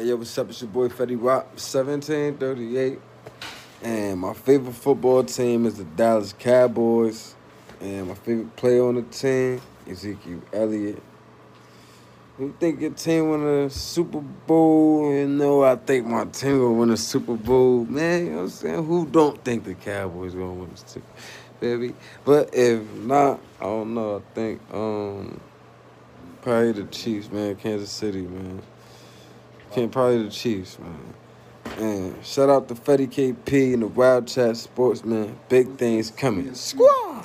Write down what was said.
Hey, yo, what's up? It's your boy Fetty Wap, 1738. And my favorite football team is the Dallas Cowboys. And my favorite player on the team, Ezekiel Elliott. You think your team win a Super Bowl? You know, I think my team will win a Super Bowl. Man, you know what I'm saying? Who don't think the Cowboys gonna win this Super baby? But if not, I don't know. I think um probably the Chiefs, man. Kansas City, man. Can't probably the Chiefs, man. And shout out to Fetty KP and the Wild Chat Sports, man. Big things coming. Squad!